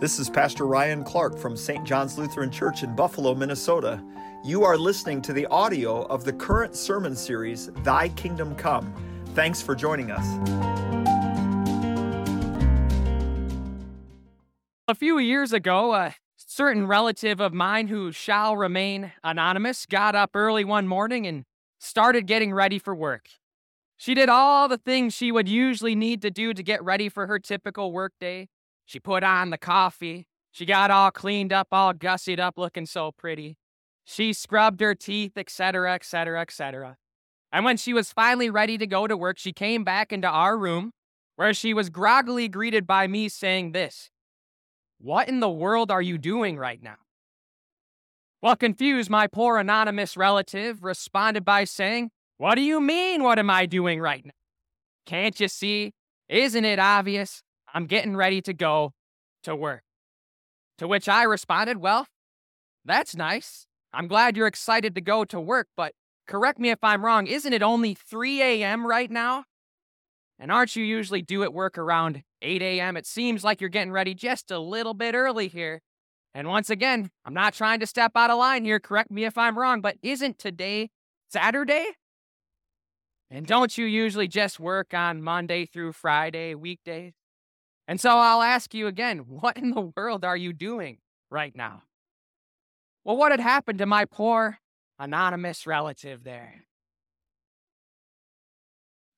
This is Pastor Ryan Clark from St. John's Lutheran Church in Buffalo, Minnesota. You are listening to the audio of the current sermon series, Thy Kingdom Come. Thanks for joining us. A few years ago, a certain relative of mine who shall remain anonymous got up early one morning and started getting ready for work. She did all the things she would usually need to do to get ready for her typical workday. She put on the coffee. She got all cleaned up, all gussied up, looking so pretty. She scrubbed her teeth, etc., etc., etc. And when she was finally ready to go to work, she came back into our room where she was groggily greeted by me saying this What in the world are you doing right now? Well, confused, my poor anonymous relative responded by saying, What do you mean, what am I doing right now? Can't you see? Isn't it obvious? I'm getting ready to go to work. To which I responded, Well, that's nice. I'm glad you're excited to go to work, but correct me if I'm wrong, isn't it only 3 a.m. right now? And aren't you usually due at work around 8 a.m.? It seems like you're getting ready just a little bit early here. And once again, I'm not trying to step out of line here, correct me if I'm wrong, but isn't today Saturday? And don't you usually just work on Monday through Friday, weekdays? And so I'll ask you again what in the world are you doing right now? Well, what had happened to my poor anonymous relative there?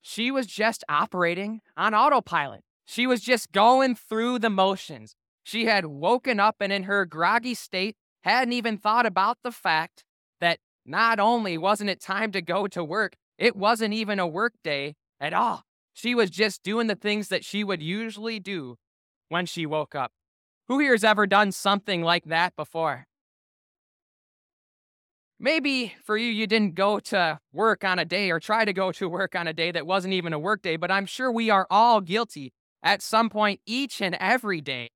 She was just operating on autopilot. She was just going through the motions. She had woken up and in her groggy state hadn't even thought about the fact that not only wasn't it time to go to work, it wasn't even a work day at all. She was just doing the things that she would usually do when she woke up. Who here has ever done something like that before? Maybe for you, you didn't go to work on a day or try to go to work on a day that wasn't even a work day, but I'm sure we are all guilty at some point each and every day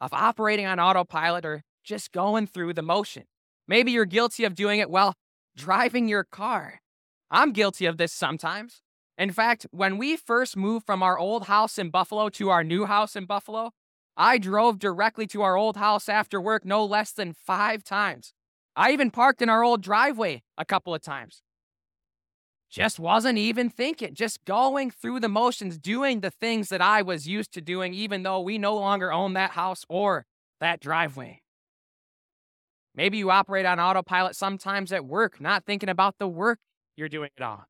of operating on autopilot or just going through the motion. Maybe you're guilty of doing it while driving your car. I'm guilty of this sometimes. In fact, when we first moved from our old house in Buffalo to our new house in Buffalo, I drove directly to our old house after work no less than five times. I even parked in our old driveway a couple of times. Just wasn't even thinking, just going through the motions, doing the things that I was used to doing, even though we no longer own that house or that driveway. Maybe you operate on autopilot sometimes at work, not thinking about the work you're doing at all.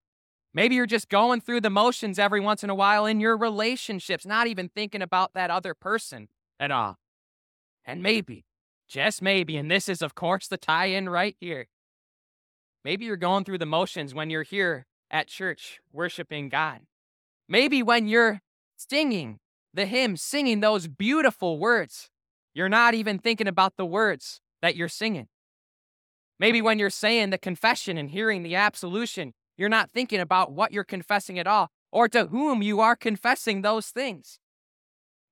Maybe you're just going through the motions every once in a while in your relationships, not even thinking about that other person at all. And maybe, just maybe, and this is, of course, the tie in right here. Maybe you're going through the motions when you're here at church worshiping God. Maybe when you're singing the hymn, singing those beautiful words, you're not even thinking about the words that you're singing. Maybe when you're saying the confession and hearing the absolution, you're not thinking about what you're confessing at all or to whom you are confessing those things.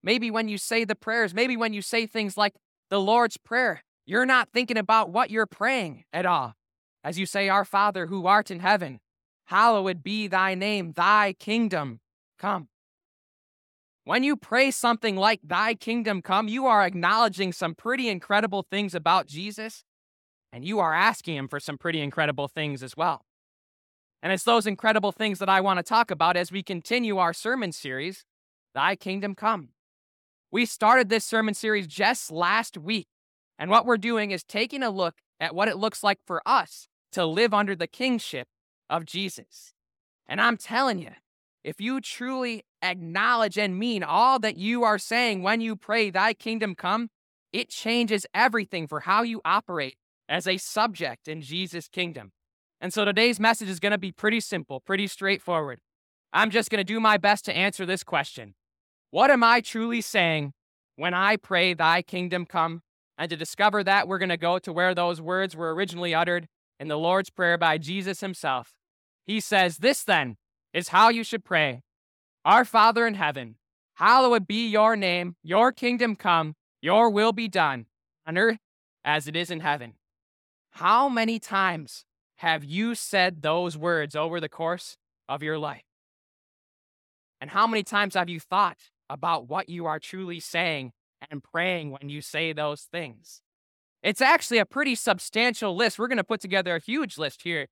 Maybe when you say the prayers, maybe when you say things like the Lord's Prayer, you're not thinking about what you're praying at all. As you say, Our Father who art in heaven, hallowed be thy name, thy kingdom come. When you pray something like thy kingdom come, you are acknowledging some pretty incredible things about Jesus, and you are asking him for some pretty incredible things as well. And it's those incredible things that I want to talk about as we continue our sermon series, Thy Kingdom Come. We started this sermon series just last week, and what we're doing is taking a look at what it looks like for us to live under the kingship of Jesus. And I'm telling you, if you truly acknowledge and mean all that you are saying when you pray, Thy kingdom come, it changes everything for how you operate as a subject in Jesus' kingdom. And so today's message is going to be pretty simple, pretty straightforward. I'm just going to do my best to answer this question What am I truly saying when I pray, Thy kingdom come? And to discover that, we're going to go to where those words were originally uttered in the Lord's Prayer by Jesus himself. He says, This then is how you should pray Our Father in heaven, hallowed be your name, your kingdom come, your will be done, on earth as it is in heaven. How many times have you said those words over the course of your life? And how many times have you thought about what you are truly saying and praying when you say those things. It's actually a pretty substantial list. We're going to put together a huge list here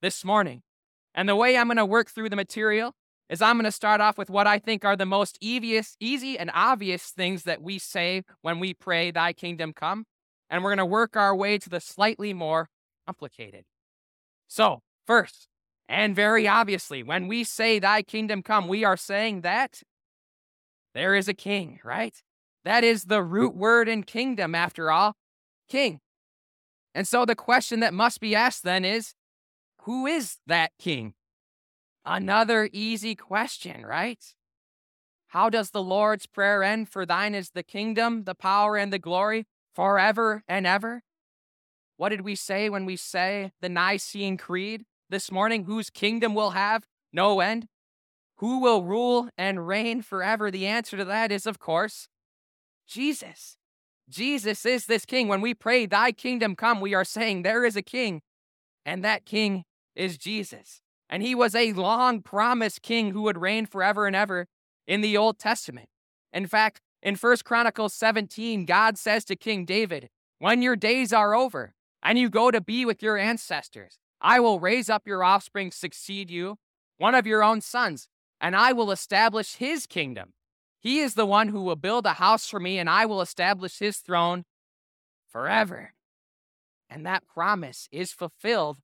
this morning. And the way I'm going to work through the material is I'm going to start off with what I think are the most easy and obvious things that we say when we pray, Thy kingdom come. And we're going to work our way to the slightly more complicated. So, first, and very obviously, when we say, Thy kingdom come, we are saying that there is a king, right? That is the root word in kingdom, after all king. And so the question that must be asked then is who is that king? Another easy question, right? How does the Lord's Prayer end? For thine is the kingdom, the power, and the glory forever and ever. What did we say when we say the Nicene Creed this morning? Whose kingdom will have no end? Who will rule and reign forever? The answer to that is, of course, Jesus. Jesus is this king. When we pray, Thy kingdom come, we are saying there is a king, and that king is Jesus. And he was a long promised king who would reign forever and ever in the Old Testament. In fact, in 1 Chronicles 17, God says to King David, When your days are over and you go to be with your ancestors, I will raise up your offspring, succeed you, one of your own sons, and I will establish his kingdom. He is the one who will build a house for me, and I will establish his throne forever. And that promise is fulfilled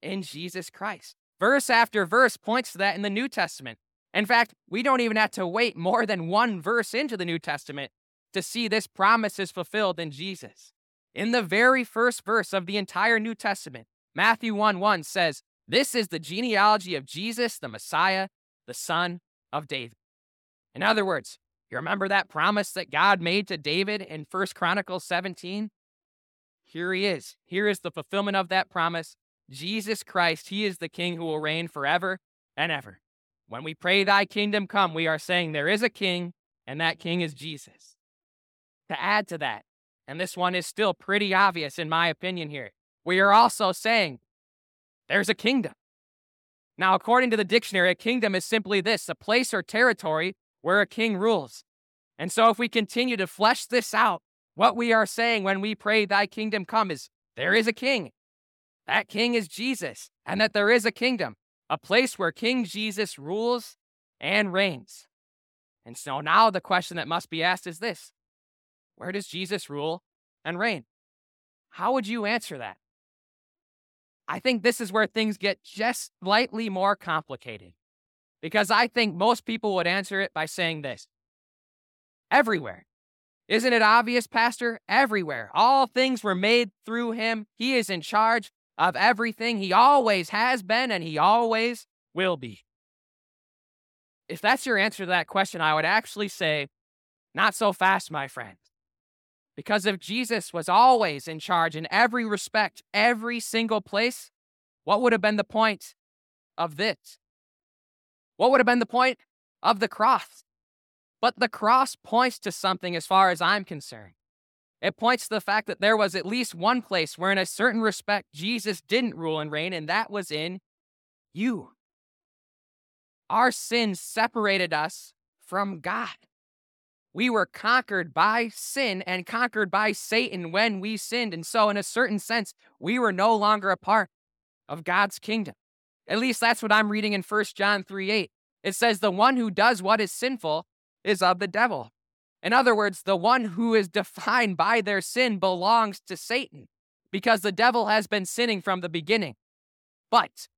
in Jesus Christ. Verse after verse points to that in the New Testament. In fact, we don't even have to wait more than one verse into the New Testament to see this promise is fulfilled in Jesus. In the very first verse of the entire New Testament, Matthew 1 1 says, This is the genealogy of Jesus, the Messiah, the son of David. In other words, you remember that promise that God made to David in 1 Chronicles 17? Here he is. Here is the fulfillment of that promise Jesus Christ, He is the King who will reign forever and ever. When we pray, Thy kingdom come, we are saying there is a King, and that King is Jesus. To add to that, and this one is still pretty obvious in my opinion here, we are also saying there's a kingdom. Now, according to the dictionary, a kingdom is simply this a place or territory where a king rules. And so, if we continue to flesh this out, what we are saying when we pray, Thy kingdom come, is there is a king, that king is Jesus, and that there is a kingdom, a place where King Jesus rules and reigns. And so now the question that must be asked is this Where does Jesus rule and reign? How would you answer that? I think this is where things get just slightly more complicated. Because I think most people would answer it by saying this Everywhere. Isn't it obvious, Pastor? Everywhere. All things were made through him. He is in charge of everything. He always has been and he always will be. If that's your answer to that question, I would actually say, not so fast, my friend. Because if Jesus was always in charge in every respect, every single place, what would have been the point of this? What would have been the point of the cross? But the cross points to something as far as I'm concerned. It points to the fact that there was at least one place where, in a certain respect, Jesus didn't rule and reign, and that was in you. Our sin separated us from God. We were conquered by sin and conquered by Satan when we sinned. And so, in a certain sense, we were no longer a part of God's kingdom. At least that's what I'm reading in 1 John 3 8. It says, The one who does what is sinful is of the devil. In other words, the one who is defined by their sin belongs to Satan because the devil has been sinning from the beginning. But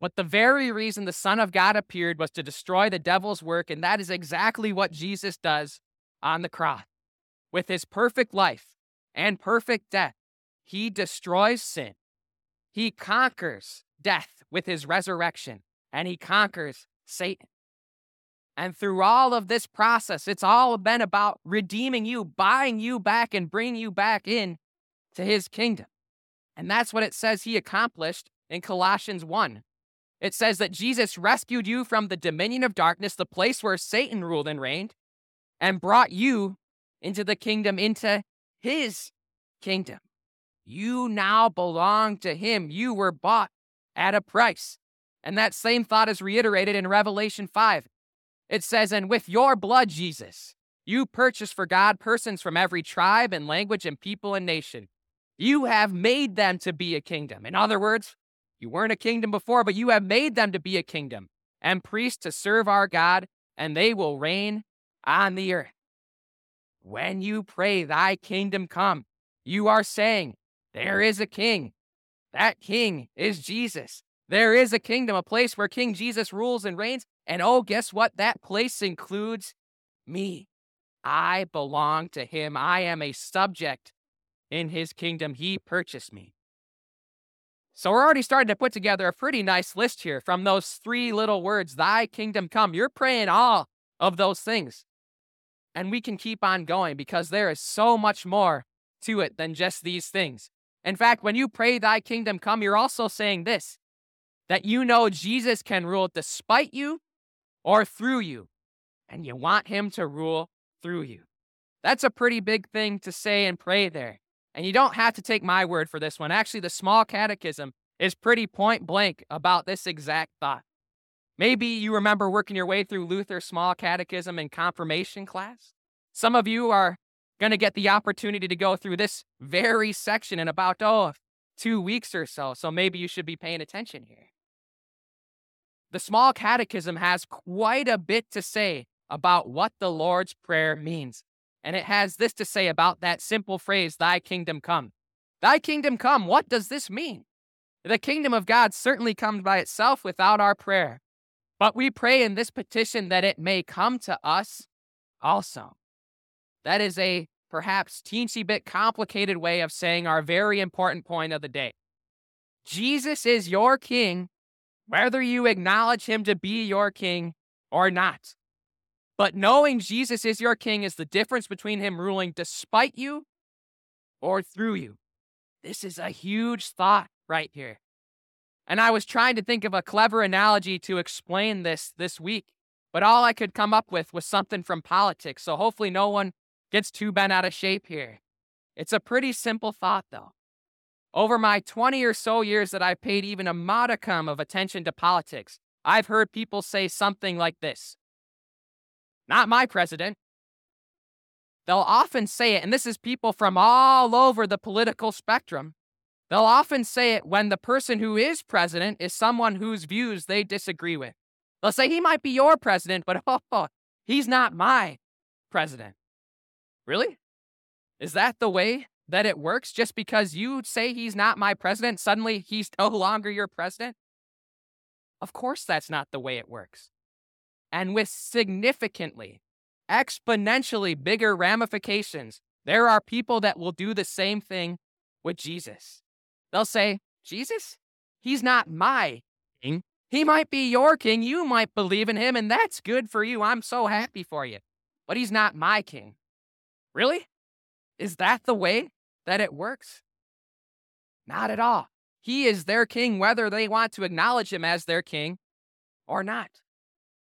but the very reason the Son of God appeared was to destroy the devil's work, and that is exactly what Jesus does on the cross. With his perfect life and perfect death, he destroys sin. He conquers death with his resurrection, and he conquers Satan. And through all of this process, it's all been about redeeming you, buying you back, and bringing you back in to his kingdom. And that's what it says he accomplished in Colossians 1. It says that Jesus rescued you from the dominion of darkness, the place where Satan ruled and reigned, and brought you into the kingdom, into his kingdom. You now belong to him. You were bought at a price. And that same thought is reiterated in Revelation 5. It says, And with your blood, Jesus, You purchased for God persons from every tribe and language and people and nation. You have made them to be a kingdom. In other words, you weren't a kingdom before, but you have made them to be a kingdom and priests to serve our God, and they will reign on the earth. When you pray, Thy kingdom come, you are saying, There is a king. That king is Jesus. There is a kingdom, a place where King Jesus rules and reigns. And oh, guess what? That place includes me. I belong to him. I am a subject in his kingdom. He purchased me. So we're already starting to put together a pretty nice list here from those three little words, Thy kingdom come. You're praying all of those things. And we can keep on going because there is so much more to it than just these things. In fact, when you pray, Thy kingdom come, you're also saying this that you know Jesus can rule despite you or through you, and you want Him to rule through you. That's a pretty big thing to say and pray there. And you don't have to take my word for this one. Actually, the small catechism is pretty point blank about this exact thought. Maybe you remember working your way through Luther's small catechism in confirmation class. Some of you are going to get the opportunity to go through this very section in about, oh, two weeks or so. So maybe you should be paying attention here. The small catechism has quite a bit to say about what the Lord's Prayer means. And it has this to say about that simple phrase, Thy kingdom come. Thy kingdom come, what does this mean? The kingdom of God certainly comes by itself without our prayer. But we pray in this petition that it may come to us also. That is a perhaps teensy bit complicated way of saying our very important point of the day. Jesus is your king, whether you acknowledge him to be your king or not. But knowing Jesus is your king is the difference between him ruling despite you or through you. This is a huge thought right here. And I was trying to think of a clever analogy to explain this this week, but all I could come up with was something from politics. So hopefully no one gets too bent out of shape here. It's a pretty simple thought, though. Over my 20 or so years that I've paid even a modicum of attention to politics, I've heard people say something like this not my president. They'll often say it, and this is people from all over the political spectrum. They'll often say it when the person who is president is someone whose views they disagree with. They'll say, he might be your president, but oh, he's not my president. Really? Is that the way that it works? Just because you say he's not my president, suddenly he's no longer your president? Of course, that's not the way it works and with significantly, exponentially bigger ramifications. There are people that will do the same thing with Jesus. They'll say, Jesus, he's not my king. He might be your king. You might believe in him, and that's good for you. I'm so happy for you. But he's not my king. Really? Is that the way that it works? Not at all. He is their king, whether they want to acknowledge him as their king or not.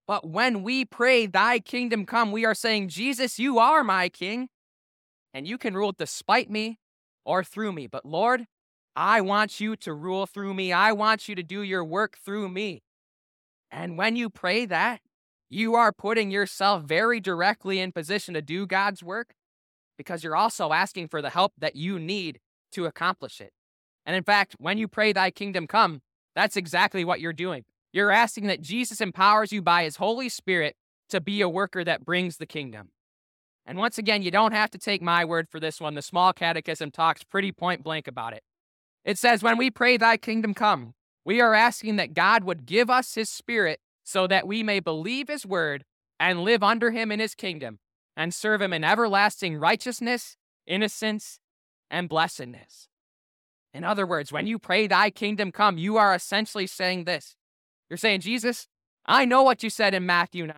But when we pray, Thy kingdom come, we are saying, Jesus, you are my king, and you can rule despite me or through me. But Lord, I want you to rule through me. I want you to do your work through me. And when you pray that, you are putting yourself very directly in position to do God's work because you're also asking for the help that you need to accomplish it. And in fact, when you pray, Thy kingdom come, that's exactly what you're doing. You're asking that Jesus empowers you by his Holy Spirit to be a worker that brings the kingdom. And once again, you don't have to take my word for this one. The small catechism talks pretty point blank about it. It says, When we pray, Thy kingdom come, we are asking that God would give us His Spirit so that we may believe His word and live under Him in His kingdom and serve Him in everlasting righteousness, innocence, and blessedness. In other words, when you pray, Thy kingdom come, you are essentially saying this you're saying, Jesus, I know what you said in Matthew 9.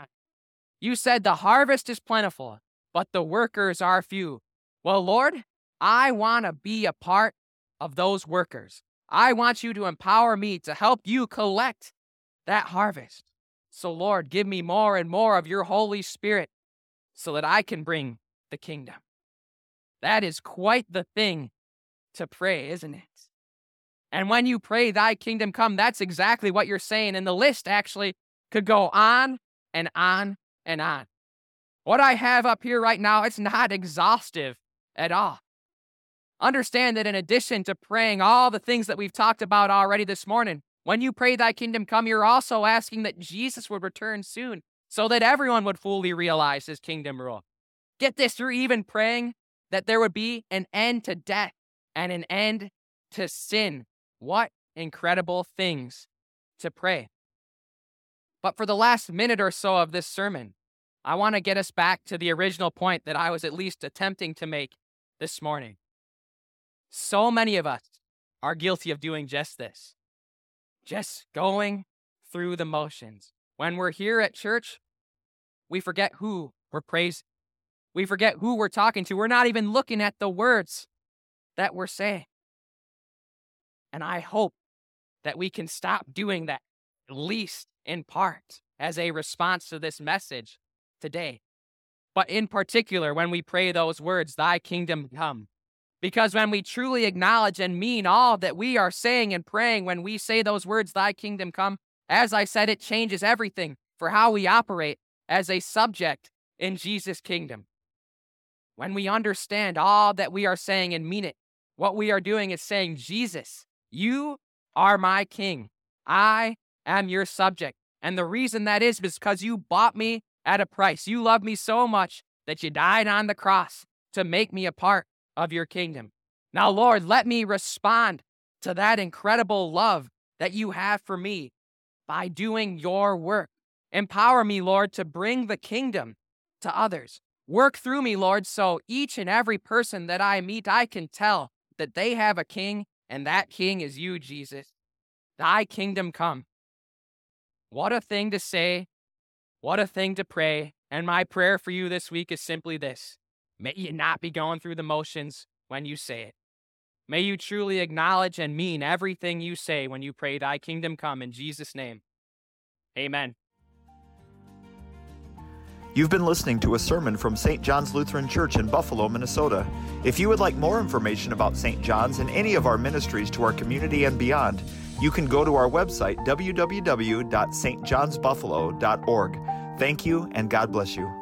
You said the harvest is plentiful, but the workers are few. Well, Lord, I want to be a part of those workers. I want you to empower me to help you collect that harvest. So, Lord, give me more and more of your Holy Spirit so that I can bring the kingdom. That is quite the thing to pray, isn't it? And when you pray, Thy kingdom come, that's exactly what you're saying. And the list actually could go on and on and on. What I have up here right now, it's not exhaustive at all. Understand that in addition to praying all the things that we've talked about already this morning, when you pray thy kingdom come, you're also asking that Jesus would return soon so that everyone would fully realize his kingdom rule. Get this, you're even praying that there would be an end to death and an end to sin. What incredible things to pray. But for the last minute or so of this sermon, I want to get us back to the original point that I was at least attempting to make this morning. So many of us are guilty of doing just this just going through the motions. When we're here at church, we forget who we're praising. We forget who we're talking to. We're not even looking at the words that we're saying. And I hope that we can stop doing that, at least in part, as a response to this message today. But in particular, when we pray those words, Thy kingdom come, because when we truly acknowledge and mean all that we are saying and praying, when we say those words, Thy kingdom come, as I said, it changes everything for how we operate as a subject in Jesus' kingdom. When we understand all that we are saying and mean it, what we are doing is saying, Jesus, you are my king. I am your subject. And the reason that is is because you bought me at a price. You love me so much that you died on the cross to make me a part of your kingdom. Now, Lord, let me respond to that incredible love that you have for me by doing your work. Empower me, Lord, to bring the kingdom to others. Work through me, Lord, so each and every person that I meet, I can tell that they have a king, and that king is you, Jesus. Thy kingdom come. What a thing to say. What a thing to pray. And my prayer for you this week is simply this May you not be going through the motions when you say it. May you truly acknowledge and mean everything you say when you pray, Thy kingdom come in Jesus' name. Amen. You've been listening to a sermon from St. John's Lutheran Church in Buffalo, Minnesota. If you would like more information about St. John's and any of our ministries to our community and beyond, you can go to our website, www.stjohnsbuffalo.org. Thank you, and God bless you.